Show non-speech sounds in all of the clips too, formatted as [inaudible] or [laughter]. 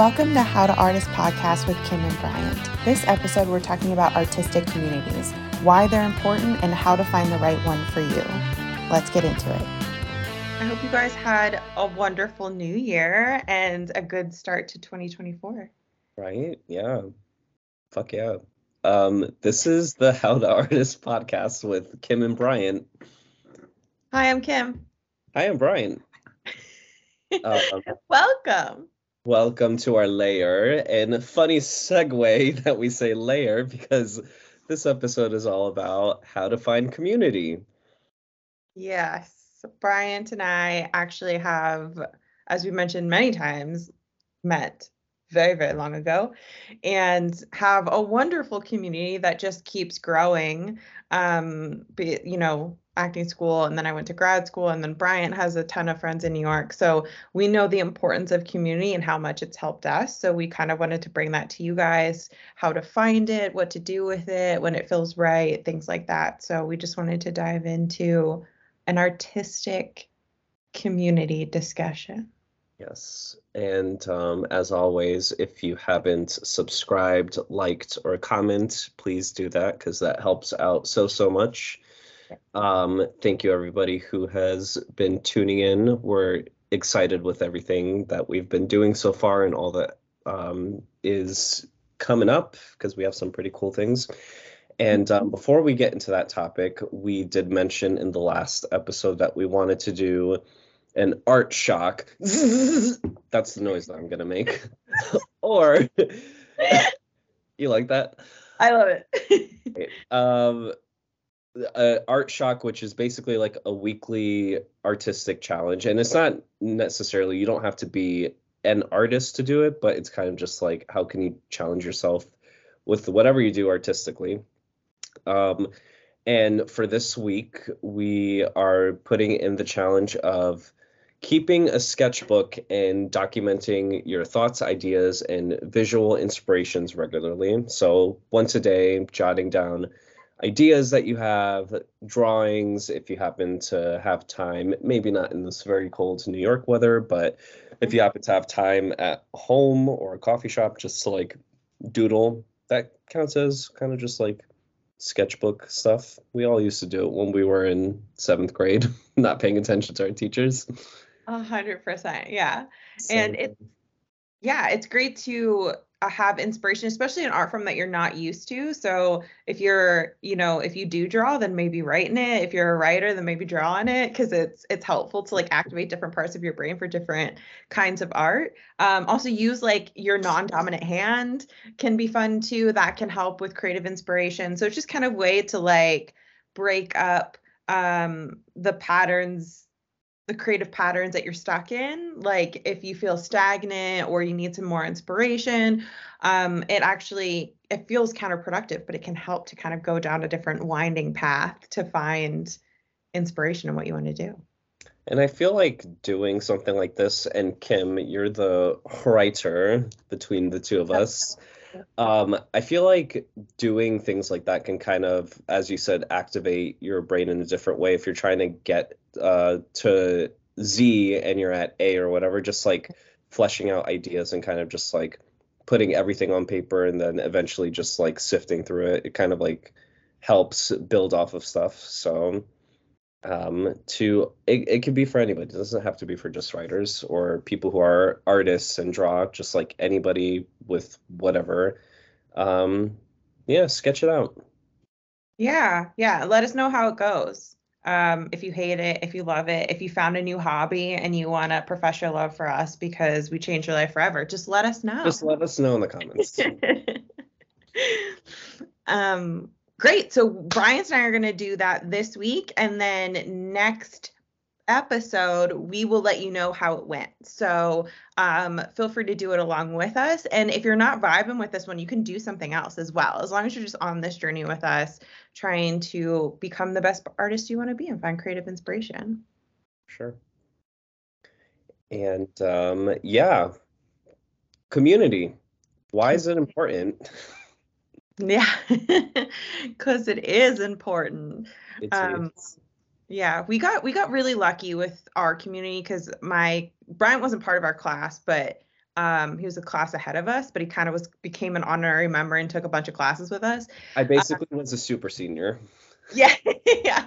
Welcome to How to Artist podcast with Kim and Bryant. This episode, we're talking about artistic communities, why they're important, and how to find the right one for you. Let's get into it. I hope you guys had a wonderful new year and a good start to 2024. Right? Yeah. Fuck yeah. Um, this is the How to Artist podcast with Kim and Bryant. Hi, I'm Kim. Hi, I'm Bryant. [laughs] Um, Welcome. Welcome to our layer. And a funny segue [laughs] that we say layer because this episode is all about how to find community. Yes. Bryant and I actually have, as we mentioned many times, met very, very long ago and have a wonderful community that just keeps growing. Um, you know, acting school and then I went to grad school and then Bryant has a ton of friends in New York. So we know the importance of community and how much it's helped us. So we kind of wanted to bring that to you guys, how to find it, what to do with it when it feels right, things like that. So we just wanted to dive into an artistic community discussion. Yes. And um, as always, if you haven't subscribed, liked, or comment, please do that because that helps out so, so much. Um, thank you, everybody who has been tuning in. We're excited with everything that we've been doing so far and all that um, is coming up because we have some pretty cool things. And um, before we get into that topic, we did mention in the last episode that we wanted to do an art shock. [laughs] That's the noise that I'm gonna make. [laughs] or [laughs] you like that? I love it. um, uh, art shock which is basically like a weekly artistic challenge. And it's not necessarily you don't have to be an artist to do it but it's kind of just like how can you challenge yourself with whatever you do artistically? Um, and for this week we are putting in the challenge of keeping a sketchbook and documenting your thoughts ideas and visual inspirations regularly. So once a day jotting down ideas that you have, drawings, if you happen to have time, maybe not in this very cold New York weather, but if you happen to have time at home or a coffee shop just to like doodle, that counts as kind of just like sketchbook stuff. We all used to do it when we were in seventh grade, [laughs] not paying attention to our teachers. A hundred percent, yeah. So, and it, yeah, it's great to have inspiration especially in art form that you're not used to. So if you're you know if you do draw then maybe writing it. If you're a writer then maybe drawing it because it's it's helpful to like activate different parts of your brain for different kinds of art. Um, also use like your non-dominant hand can be fun too. That can help with creative inspiration. So it's just kind of way to like break up um, the patterns the creative patterns that you're stuck in like if you feel stagnant or you need some more inspiration um, it actually it feels counterproductive but it can help to kind of go down a different winding path to find inspiration in what you want to do. And i feel like doing something like this and kim you're the writer between the two of us um, I feel like doing things like that can kind of, as you said, activate your brain in a different way. If you're trying to get uh, to Z and you're at A or whatever, just like fleshing out ideas and kind of just like putting everything on paper and then eventually just like sifting through it. It kind of like helps build off of stuff. So um to it, it could be for anybody it doesn't have to be for just writers or people who are artists and draw just like anybody with whatever um yeah sketch it out yeah yeah let us know how it goes um, if you hate it, if you love it, if you found a new hobby and you want to profess your love for us because we changed your life forever, just let us know. Just let us know in the comments. [laughs] um, great. So Bryant and I are going to do that this week, and then next episode, we will let you know how it went. So um, feel free to do it along with us. And if you're not vibing with this one, you can do something else as well. As long as you're just on this journey with us, trying to become the best artist you want to be and find creative inspiration. Sure. And um, yeah, community. Why is it important? [laughs] Yeah, [laughs] because it is important. It's, um, it's yeah, we got we got really lucky with our community because my Bryant wasn't part of our class, but Um, he was a class ahead of us, but he kind of was became an honorary member and took a bunch of classes with us. I basically um, was a super senior. [laughs] Yeah, yeah.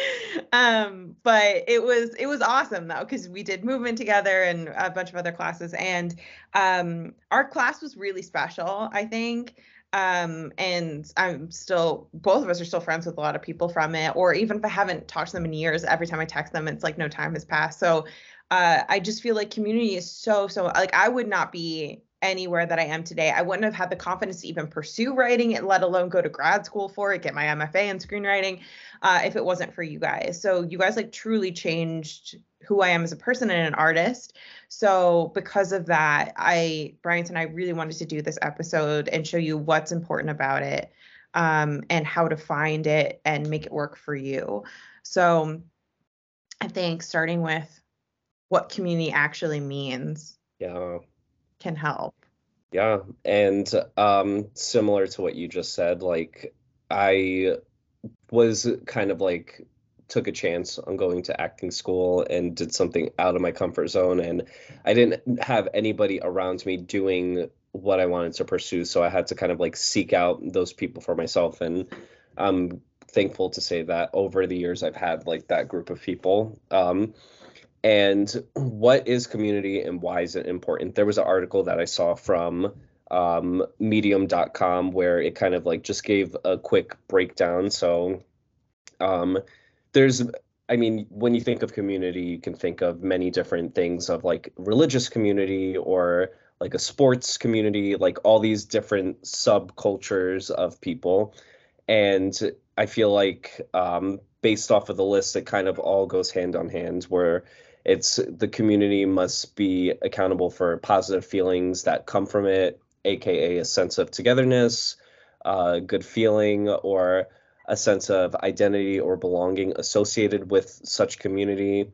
[laughs] um, but it was it was awesome though because we did movement together and a bunch of other classes, and um, our class was really special. I think um and i'm still both of us are still friends with a lot of people from it or even if i haven't talked to them in years every time i text them it's like no time has passed. So uh i just feel like community is so so like i would not be anywhere that i am today i wouldn't have had the confidence to even pursue writing it let alone go to grad school for it get my mfa in screenwriting uh, if it wasn't for you guys so you guys like truly changed who I am as a person and an artist. So because of that, I Bryant and I really wanted to do this episode and show you what's important about it um, and how to find it and make it work for you. So I think starting with what community actually means yeah can help. Yeah, and um similar to what you just said, like I was kind of like took a chance on going to acting school and did something out of my comfort zone and I didn't have anybody around me doing what I wanted to pursue so I had to kind of like seek out those people for myself and I'm thankful to say that over the years I've had like that group of people um, and what is community and why is it important there was an article that I saw from um, medium.com where it kind of like just gave a quick breakdown so um, there's I mean, when you think of community, you can think of many different things of like religious community or like a sports community, like all these different subcultures of people. And I feel like um, based off of the list, it kind of all goes hand on hand where it's the community must be accountable for positive feelings that come from it, aka a sense of togetherness, uh, good feeling, or a sense of identity or belonging associated with such community,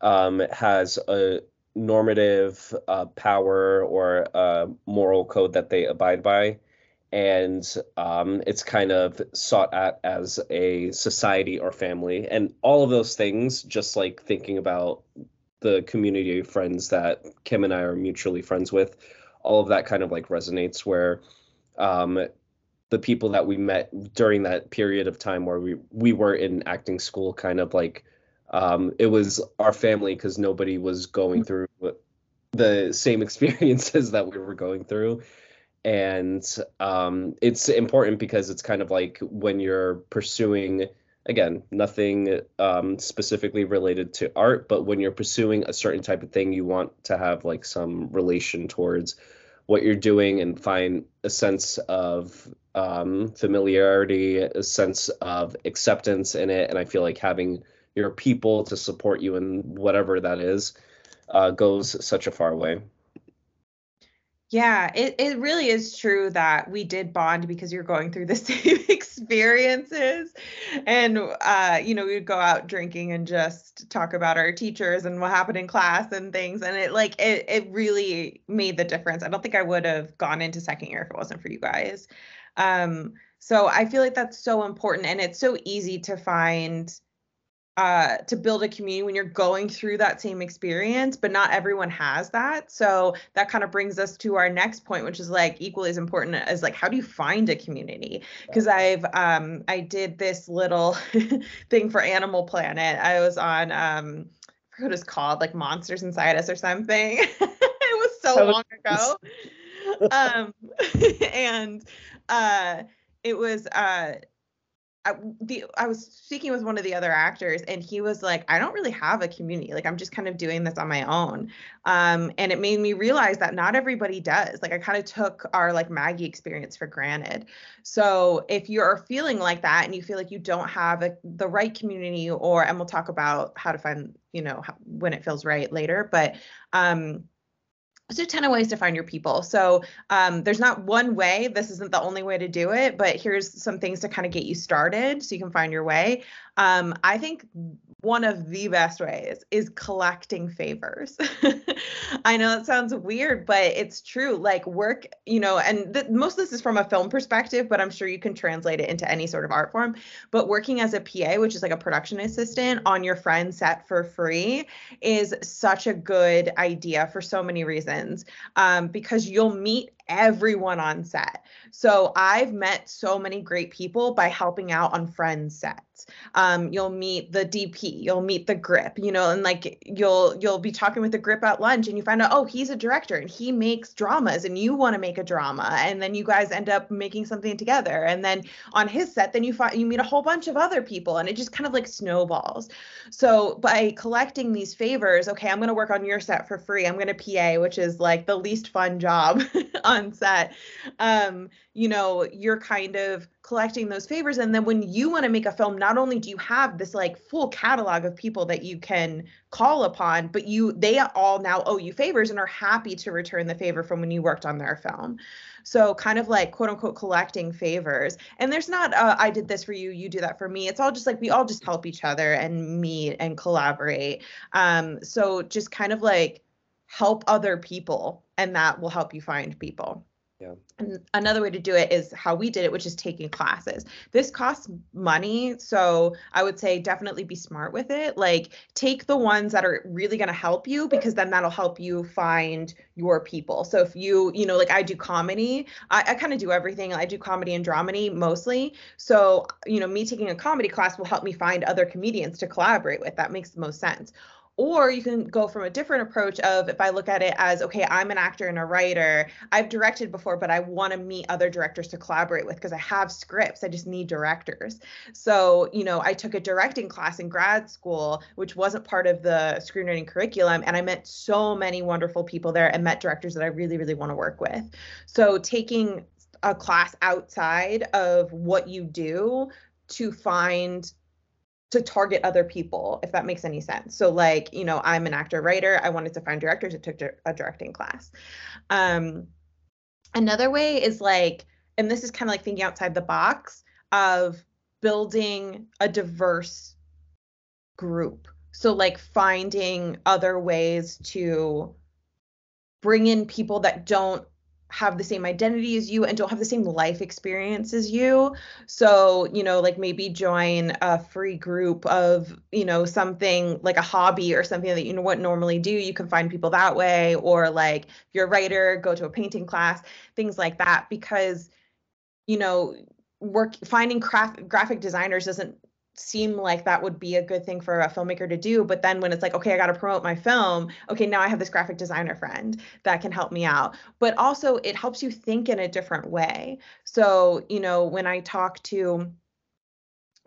um, has a normative uh, power or a moral code that they abide by. And um, it's kind of sought at as a society or family. And all of those things, just like thinking about the community of friends that Kim and I are mutually friends with, all of that kind of like resonates where um, the people that we met during that period of time where we we were in acting school kind of like um, it was our family because nobody was going mm-hmm. through the same [laughs] experiences that we were going through and um, it's important because it's kind of like when you're pursuing again nothing um, specifically related to art but when you're pursuing a certain type of thing you want to have like some relation towards what you're doing and find a sense of um, familiarity, a sense of acceptance in it, and I feel like having your people to support you in whatever that is uh, goes such a far way. Yeah, it, it really is true that we did bond because you're going through the [laughs] same experiences. And, uh, you know, we would go out drinking and just talk about our teachers and what happened in class and things. And it like, it, it really made the difference. I don't think I would have gone into second year if it wasn't for you guys. Um, so I feel like that's so important. And it's so easy to find uh, to build a community when you're going through that same experience, but not everyone has that. So that kind of brings us to our next point, which is like equally as important as like how do you find a community? Because I've um I did this little [laughs] thing for Animal Planet. I was on um I forget what it's called, like Monsters Inside Us or something. [laughs] it was so long ago. [laughs] um and uh it was uh I, the I was speaking with one of the other actors, and he was like, "I don't really have a community. Like, I'm just kind of doing this on my own." Um, and it made me realize that not everybody does. Like, I kind of took our like Maggie experience for granted. So if you're feeling like that, and you feel like you don't have a, the right community, or and we'll talk about how to find, you know, how, when it feels right later, but um, there's a ton of ways to find your people. So um, there's not one way. This isn't the only way to do it, but here's some things to kind of get you started so you can find your way. Um, I think one of the best ways is collecting favors. [laughs] I know it sounds weird, but it's true. Like work, you know, and th- most of this is from a film perspective, but I'm sure you can translate it into any sort of art form. But working as a PA, which is like a production assistant on your friend's set for free, is such a good idea for so many reasons um, because you'll meet everyone on set. So I've met so many great people by helping out on friends sets. Um, you'll meet the DP, you'll meet the grip, you know, and like you'll you'll be talking with the grip at lunch and you find out, oh, he's a director and he makes dramas and you want to make a drama. And then you guys end up making something together. And then on his set, then you find you meet a whole bunch of other people and it just kind of like snowballs. So by collecting these favors, okay, I'm gonna work on your set for free. I'm gonna PA, which is like the least fun job [laughs] on set um, you know you're kind of collecting those favors. And then when you want to make a film not only do you have this like full catalog of people that you can call upon but you they all now owe you favors and are happy to return the favor from when you worked on their film. So kind of like quote unquote collecting favors. And there's not uh, i did this for you you do that for me. It's all just like we all just help each other and meet and collaborate. Um so just kind of like help other people and that will help you find people. Yeah. And another way to do it is how we did it, which is taking classes. This costs money. So I would say definitely be smart with it. Like take the ones that are really going to help you because then that'll help you find your people. So if you, you know, like I do comedy, I, I kind of do everything. I do comedy and dramedy mostly. So, you know, me taking a comedy class will help me find other comedians to collaborate with. That makes the most sense. Or you can go from a different approach of if I look at it as, okay, I'm an actor and a writer. I've directed before, but I want to meet other directors to collaborate with because I have scripts. I just need directors. So, you know, I took a directing class in grad school, which wasn't part of the screenwriting curriculum. And I met so many wonderful people there and met directors that I really, really want to work with. So taking a class outside of what you do to find to target other people if that makes any sense. So like you know i'm an actor writer. I wanted to find directors. It took a directing class. Um another way is like and this is kind of like thinking outside the box of building a diverse group. So like finding other ways to bring in people that don't have the same identity as you and don't have the same life experience as you. So, you know, like maybe join a free group of, you know, something like a hobby or something that you know what normally do. You can find people that way. Or like if you're a writer, go to a painting class, things like that. Because, you know, work finding craft graphic designers doesn't seem like that would be a good thing for a filmmaker to do but then when it's like okay i got to promote my film okay now i have this graphic designer friend that can help me out. But also it helps you think in a different way. So you know when i talk to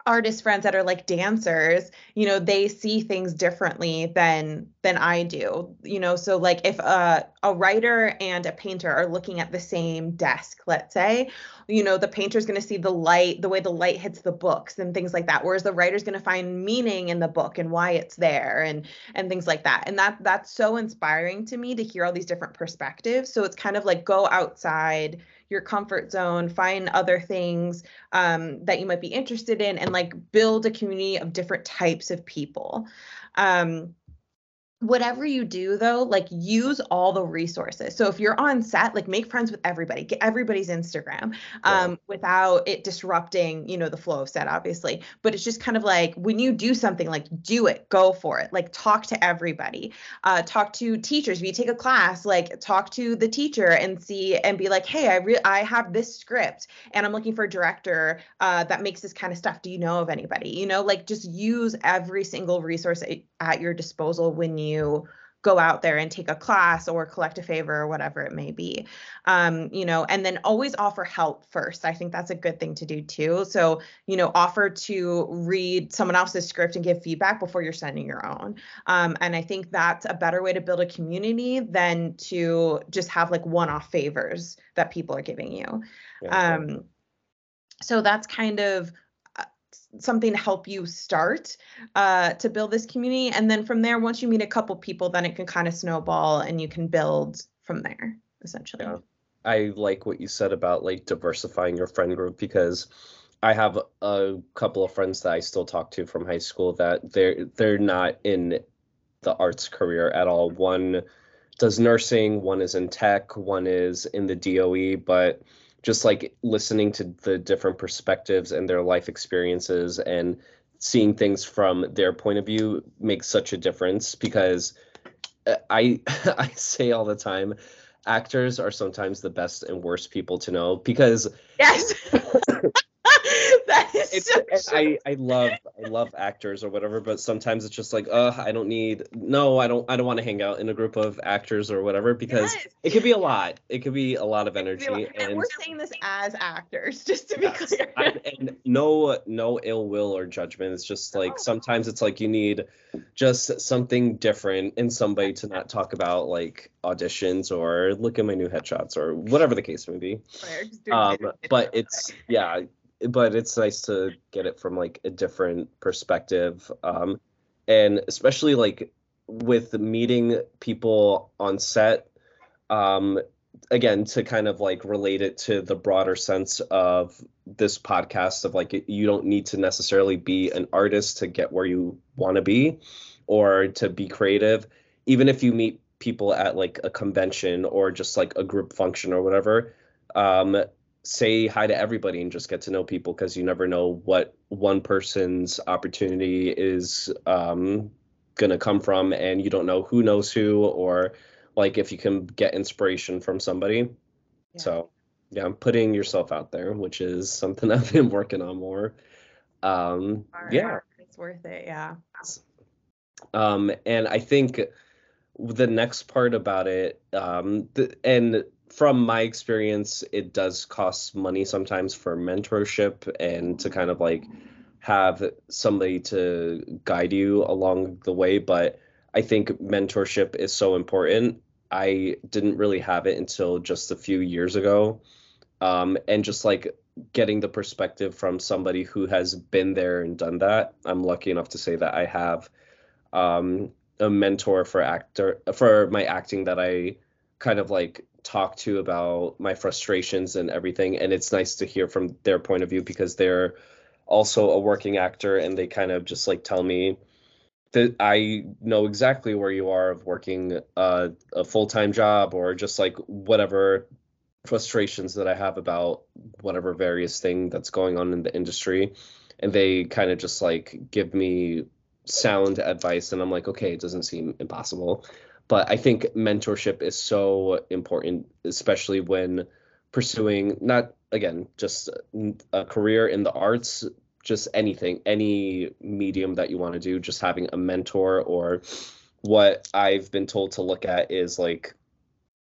artist friends that are like dancers you know they see things differently than than i do you know? So like if a, a writer and a painter are looking at the same desk let's say you know the painter's going to see the light the way the light hits the books and things like that whereas the writer's going to find meaning in the book and why it's there and and things like that. And that that's so inspiring to me to hear all these different perspectives. So it's kind of like go outside your comfort zone, find other things um, that you might be interested in, and like build a community of different types of people. Um, whatever you do though like use all the resources. So if you're on set like make friends with everybody get everybody's instagram um, without it disrupting you know the flow of set obviously. But it's just kind of like when you do something like do it go for it like talk to everybody uh, talk to teachers. If you take a class like talk to the teacher and see and be like hey i re- i have this script and i'm looking for a director uh, that makes this kind of stuff. Do you know of anybody? You know like just use every single resource at your disposal when you you go out there and take a class or collect a favor or whatever it may be. Um, you know and then always offer help first. I think that's a good thing to do too. So you know offer to read someone else's script and give feedback before you're sending your own. Um, and i think that's a better way to build a community than to just have like one-off favors that people are giving you. Yeah, um, so that's kind of something to help you start uh, to build this community. And then from there, once you meet a couple people, then it can kind of snowball and you can build from there, essentially. Yeah. I like what you said about like diversifying your friend group because I have a couple of friends that I still talk to from high school that they're they're not in the arts career at all. One does nursing, one is in tech, one is in the DOE, but just like listening to the different perspectives and their life experiences and seeing things from their point of view makes such a difference because uh, I [laughs] I say all the time, actors are sometimes the best and worst people to know because yes. [laughs] that is it's, so I, I love I love actors or whatever, but sometimes it's just like, uh, I don't need no, I don't I don't want to hang out in a group of actors or whatever because Yes. it could be a lot. It could be a lot of energy like- and and we're saying this as actors, just to be Yes. clear. I, and no no ill will or judgment. It's just like No. sometimes it's like you need just something different and somebody to not talk about like auditions or look at my new headshots or whatever the case may be. We're just doing Um, [laughs] but it's yeah, but it's nice to get it from like a different perspective. Um, and especially like with meeting people on set. Um, again to kind of like relate it to the broader sense of this podcast of like you don't need to necessarily be an artist to get where you want to be or to be creative even if you meet people at like a convention or just like a group function or whatever um say hi to everybody and just get to know people because you never know what one person's opportunity is um going to come from and you don't know who knows who or like if you can get inspiration from somebody Yeah. so yeah i'm putting yourself out there which is something [laughs] i've been working on more um Alright, yeah it's worth it. Yeah. um and i think the next part about it um and from my experience it does cost money sometimes for mentorship and to kind of like have somebody to guide you along the way but i think mentorship is so important. I didn't really have it until just a few years ago um and just like getting the perspective from somebody who has been there and done that i'm lucky enough to say that i have um, a mentor for actor for my acting that I kind of like talk to about my frustrations and everything. And it's nice to hear from their point of view because they're also a working actor and they kind of just like tell me that I know exactly where you are of working uh, a full time job or just like whatever frustrations that I have about whatever various thing that's going on in the industry. And they kind of just like give me sound advice and I'm like, okay, it doesn't seem impossible. But I think mentorship is so important, especially when pursuing not again just a career in the arts, just anything, any medium that you want to do, just having a mentor or what I've been told to look at is like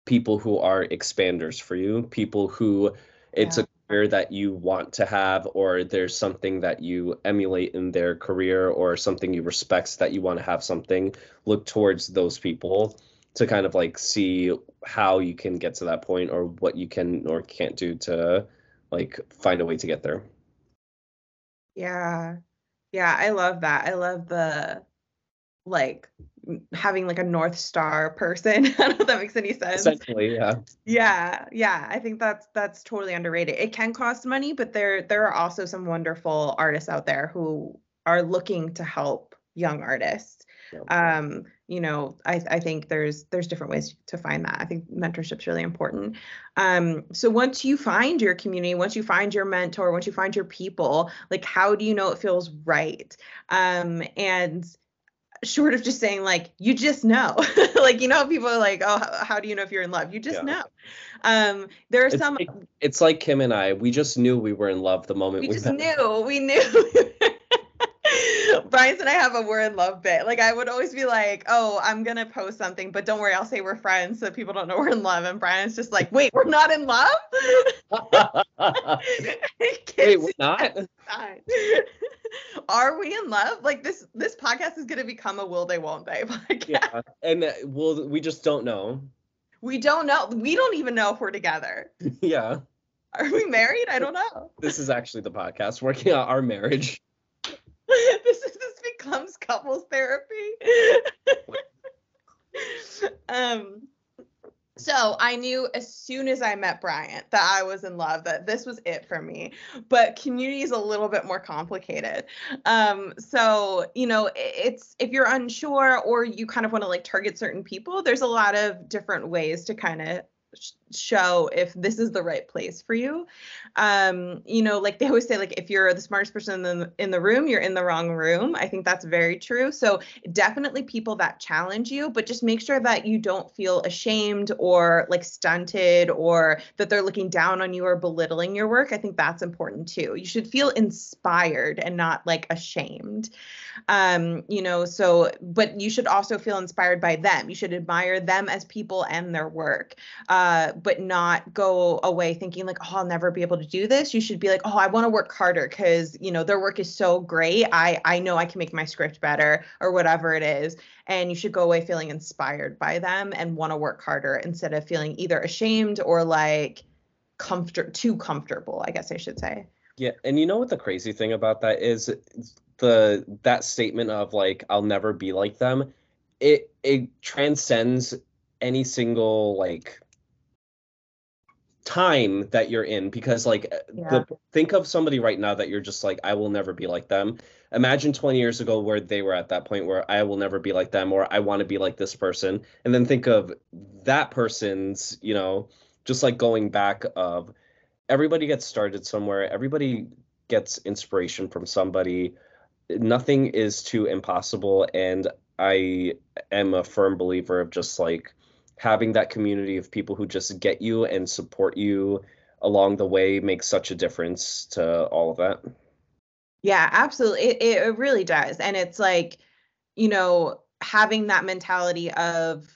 people who are expanders for you, people who it's Yeah. a career that you want to have or there's something that you emulate in their career or something you respect that you want to have something look towards those people to kind of like see how you can get to that point or what you can or can't do to like find a way to get there Yeah. Yeah, I love that. I love the like having like a North Star person. [laughs] I don't know if that makes any sense. essentially yeah Yeah, yeah, I think that's that's totally underrated. It can cost money, but there there are also some wonderful artists out there who are looking to help young artists. Yeah. Um, you know, I I think there's there's different ways to find that. I think mentorship's really important. Um, so once you find your community, once you find your mentor, once you find your people, like how do you know it feels right? Um, and short of just saying like you just know [laughs] like you know people are like oh how, how do you know if you're in love you just Yeah. know um there are It's some like, it's like Kim and I. We just knew we were in love the moment we we just met. knew we knew [laughs] Bryant and I have a we're in love bit. Like I would always be like, "Oh, I'm gonna post something, but don't worry, I'll say we're friends so people don't know we're in love." And Bryant's just like, "Wait, we're not in love?" [laughs] Wait, we're not. [laughs] Are we in love? Like this this podcast is gonna become a will they won't they [laughs] podcast. Yeah, and uh, well, we just don't know. We don't know. We don't even know if we're together. yeah, Are we married? I don't know. this is actually the podcast working out our marriage. [laughs] this is this becomes couples therapy. [laughs] um so I knew as soon as I met Bryant that I was in love, that this was it for me. But community is a little bit more complicated. Um, so you know, it's if you're unsure or you kind of want to like target certain people, there's a lot of different ways to kind of show if this is the right place for you. Um, you know, like they always say, like if you're the smartest person in the, in the room, you're in the wrong room. I think that's very true. So definitely people that challenge you, but just make sure that you don't feel ashamed or like stunted or that they're looking down on you or belittling your work. I think that's important too. You should feel inspired and not like ashamed. Um, you know, so but you should also feel inspired by them. You should admire them as people and their work. Uh, but not go away thinking like, oh, I'll never be able to do this. You should be like, oh, I want to work harder because you know their work is so great. I I know I can make my script better or whatever it is. And you should go away feeling inspired by them and want to work harder instead of feeling either ashamed or like comfort too comfortable, I guess I should say. Yeah, and you know what the crazy thing about that is the that statement of like I'll never be like them, it it transcends any single like time that you're in because like yeah. the think of somebody right now that you're just like I will never be like them. Imagine 20 years ago where they were at that point where I will never be like them or I want to be like this person and then think of that person's, you know, just like going back of everybody gets started somewhere, everybody gets inspiration from somebody. Nothing is too impossible and I am a firm believer of just like having that community of people who just get you and support you along the way makes such a difference to all of that. Yeah, absolutely. It, it really does. And it's like, you know, having that mentality of,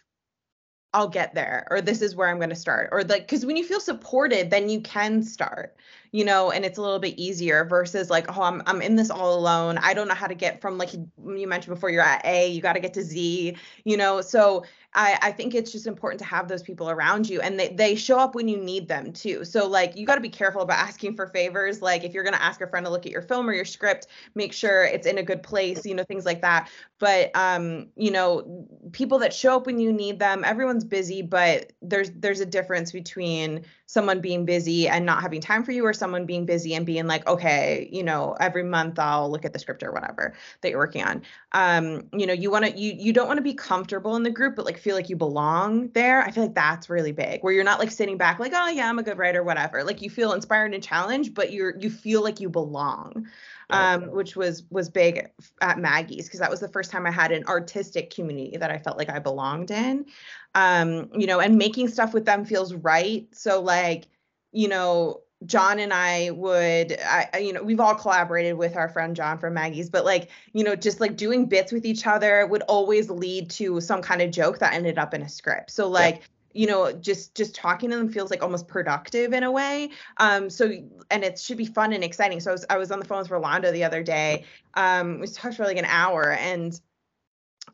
I'll get there, or this is where I'm going to start, or like, because when you feel supported, then you can start you know, and it's a little bit easier versus like, oh, I'm I'm in this all alone. I don't know how to get from like you mentioned before, you're at A, you got to get to Z, you know. So I, I think it's just important to have those people around you and they, they show up when you need them too. So like you got to be careful about asking for favors. Like if you're to ask a friend to look at your film or your script, make sure it's in a good place, you know, things like that. But um, you know, people that show up when you need them, everyone's busy, but there's there's a difference between someone being busy and not having time for you or someone being busy and being like okay you know every month i'll look at the script or whatever that you're working on. Um you know you want to you you don't want to be comfortable in the group but like feel like you belong there. I feel like that's really big where you're not like sitting back like oh yeah i'm a good writer whatever. Like you feel inspired and challenged but you're you feel like you belong um, which was was big at Maggie's because that was the first time I had an artistic community that I felt like I belonged in. Um, you know, and making stuff with them feels right. So like, you know, John and I would, I, you know, we've all collaborated with our friend John from Maggie's, but like, you know, just like doing bits with each other would always lead to some kind of joke that ended up in a script. So like, you know just just talking to them feels like almost productive in a way um so and it should be fun and exciting so i was, I was on the phone with rolando the other day um we talked for like an hour and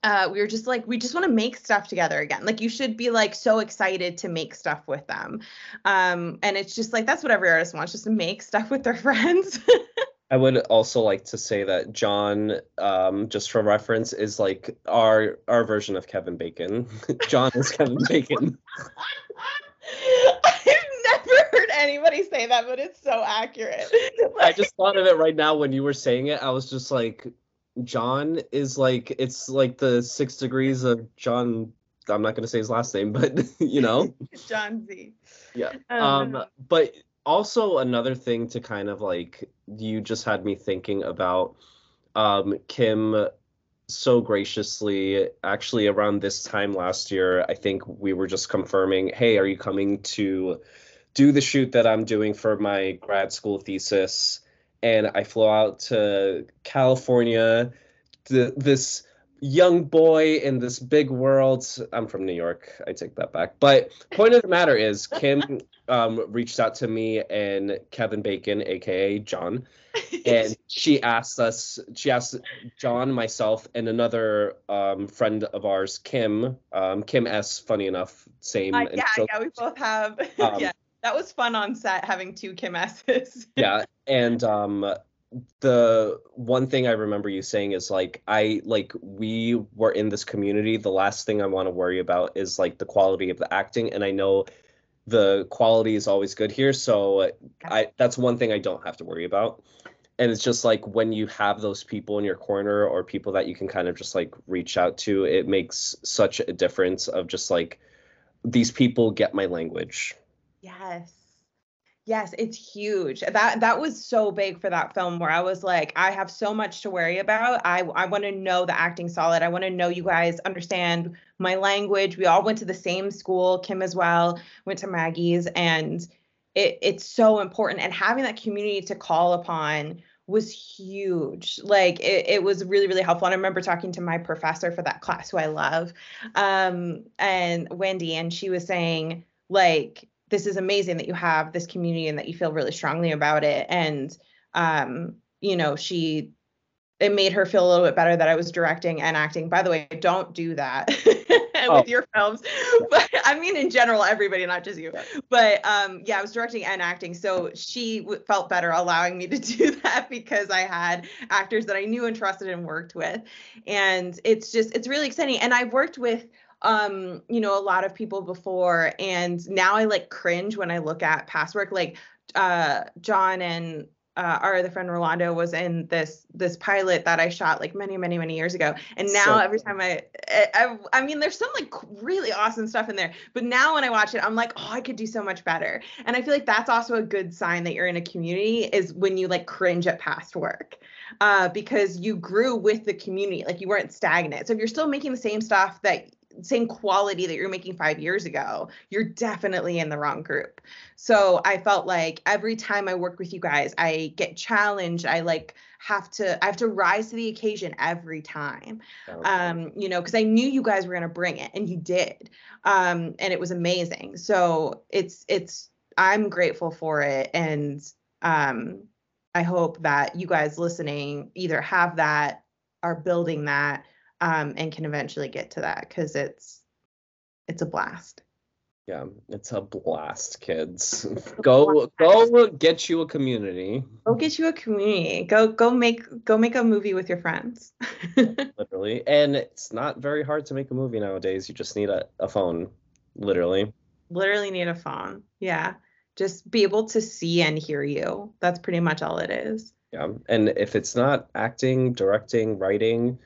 uh, we were just like, we just want to make stuff together again. Like you should be like so excited to make stuff with them. Um, and it's just like that's what every artist wants, just to make stuff with their [laughs] friends. I would also like to say that John, um, just for reference, is like our our version of Kevin Bacon. [laughs] John is Kevin Bacon. [laughs] I've never heard anybody say that, but it's so accurate. I [laughs] just thought of it right now when you were saying it. I was just like, John is like it's like the six degrees of John. I'm not gonna say his last name, but you know, John Z. Yeah. Um, um, but also another thing to kind of like you just had me thinking about um Kim so graciously actually around this time last year i think we were just confirming hey are you coming to do the shoot that i'm doing for my grad school thesis and I flew out to California. This young boy in this big world. I'm from New York. I take that back. But point of the matter is, Kim um, reached out to me and Kevin Bacon, aka John, and [laughs] she asked us. She asked John, myself, and another um, friend of ours, Kim. Um, Kim S. Funny enough, same. Uh, yeah, yeah, we both have. [laughs] Um, yeah that was fun on set having two Kim S's. yeah, and um, the one thing I remember you saying is like I like we were in this community. The last thing I want to worry about is like the quality of the acting, and I know the quality is always good here. So I that's one thing I don't have to worry about. And it's just like when you have those people in your corner or people that you can kind of just like reach out to, it makes such a difference of just like these people get my language. Yes. Yes, it's huge. That that was so big for that film where I was like, I have so much to worry about. I I want to know the acting solid. I want to know you guys understand my language. We all went to the same school, Kim as well, went to Maggie's and it it's so important and having that community to call upon was huge. Like it, it was really, really helpful. And I remember talking to my professor for that class who I love, um, and Wendy, and she was saying, like, this is amazing that you have this community and that you feel really strongly about it. And um, you know, she it made her feel a little bit better that I was directing and acting. By the way, don't do that [laughs] oh. with your films. [laughs] But I mean, in general, everybody, not just you. But um, yeah, I was directing and acting. So she w- felt better allowing me to [laughs] do that because I had actors that I knew and trusted and worked with. And it's just, it's really exciting. And I've worked with um you know a lot of people before and now i like cringe when i look at past work like uh john and uh, our other friend Rolando was in this this pilot that I shot like many many many years ago, and now so every time I, I I mean there's some like really awesome stuff in there, but now when I watch it I'm like oh I could do so much better, and I feel like that's also a good sign that you're in a community is when you like cringe at past work, uh, because you grew with the community like you weren't stagnant. So if you're still making the same stuff that same quality that you're making five years ago, you're definitely in the wrong group. So I felt like every time I work with you guys, I get challenged. I like have to I have to rise to the occasion every time. Okay. Um, you know, because I knew you guys were gonna bring it and you did. Um, and it was amazing. So it's it's I'm grateful for it. And um I hope that you guys listening either have that, are building that, um, and can eventually get to that because it's it's a blast. Yeah, it's a blast, kids. go blast. go get you a community. Go get you a community. Go go make go make a movie with your friends. [laughs] literally. And it's not very hard to make a movie nowadays. You just need a, a phone. Literally. Literally need a phone. Yeah. Just be able to see and hear you. That's pretty much all it is. Yeah. And if it's not acting, directing, writing,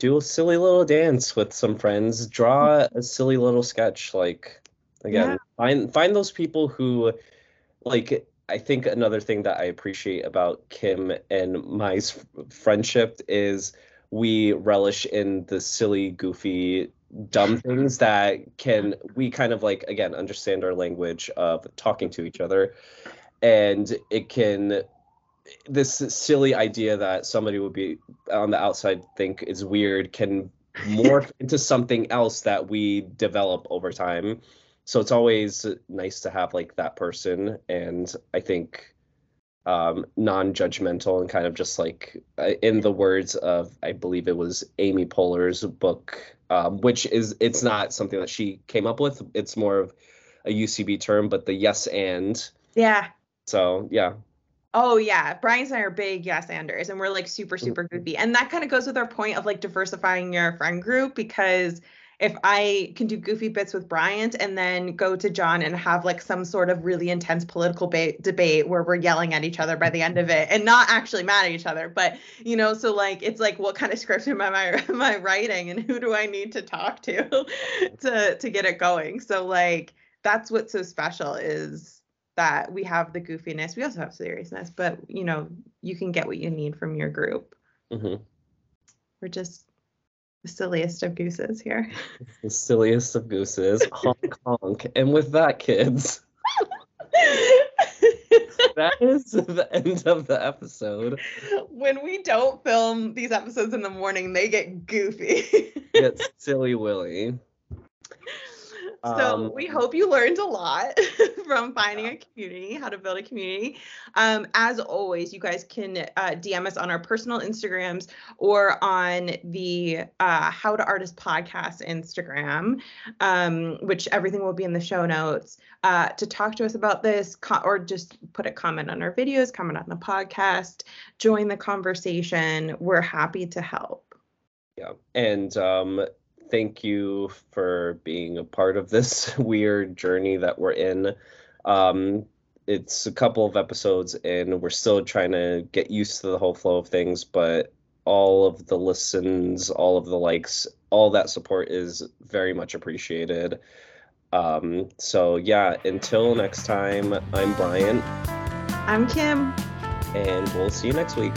do a silly little dance with some friends draw hmm. a silly little sketch like again yeah. find find those people who like i think another thing that i appreciate about kim and my friendship is we relish in the silly goofy dumb [laughs] things that can we kind of like again understand our language of talking to each other and it can this silly idea that somebody would be on the outside think is weird can [laughs] morph into something else that we develop over time. So it's always nice to have like that person, and I think um, non-judgmental and kind of just like uh, in the words of I believe it was Amy Poehler's book, um, which is it's not something that she came up with. It's more of a UCB term, but the yes and. Yeah. So yeah, Oh yeah, Bryant and I are big yes anders, and we're like super mm-hmm. super goofy, and that kind of goes with our point of like diversifying your friend group because if I can do goofy bits with Bryant and then go to John and have like some sort of really intense political ba- debate where we're yelling at each other by the end of it and not actually mad at each other, but you know, so like it's like what kind of script am I [laughs] am I writing and who do I need to talk to [laughs] to to get it going? So like that's what's so special is that we have the goofiness. We also have seriousness, but you know, you can get what you need from your group. Mm-hmm. We're just the silliest of gooses here. [laughs] The silliest of gooses. honk honk. And with that, kids. [laughs] that is the end of the episode. When we don't film these episodes in the morning, they get goofy. get [laughs] silly Willy. So um, we hope you learned a lot [laughs] from finding a community, how to build a community. Um, as always, you guys can uh, DM us on our personal Instagrams or on the uh, How to Artist podcast Instagram, um, which everything will be in the show notes, uh, to talk to us about this or just put a comment on our videos, comment on the podcast, join the conversation. We're happy to help. Yeah. And um, thank you for being a part of this [laughs] weird journey that we're in. Um, it's a couple of episodes and we're still trying to get used to the whole flow of things, but all of the listens, all of the likes, all that support is very much appreciated. Um, so yeah, until next time, I'm Bryant. I'm Kim. And we'll see you next week.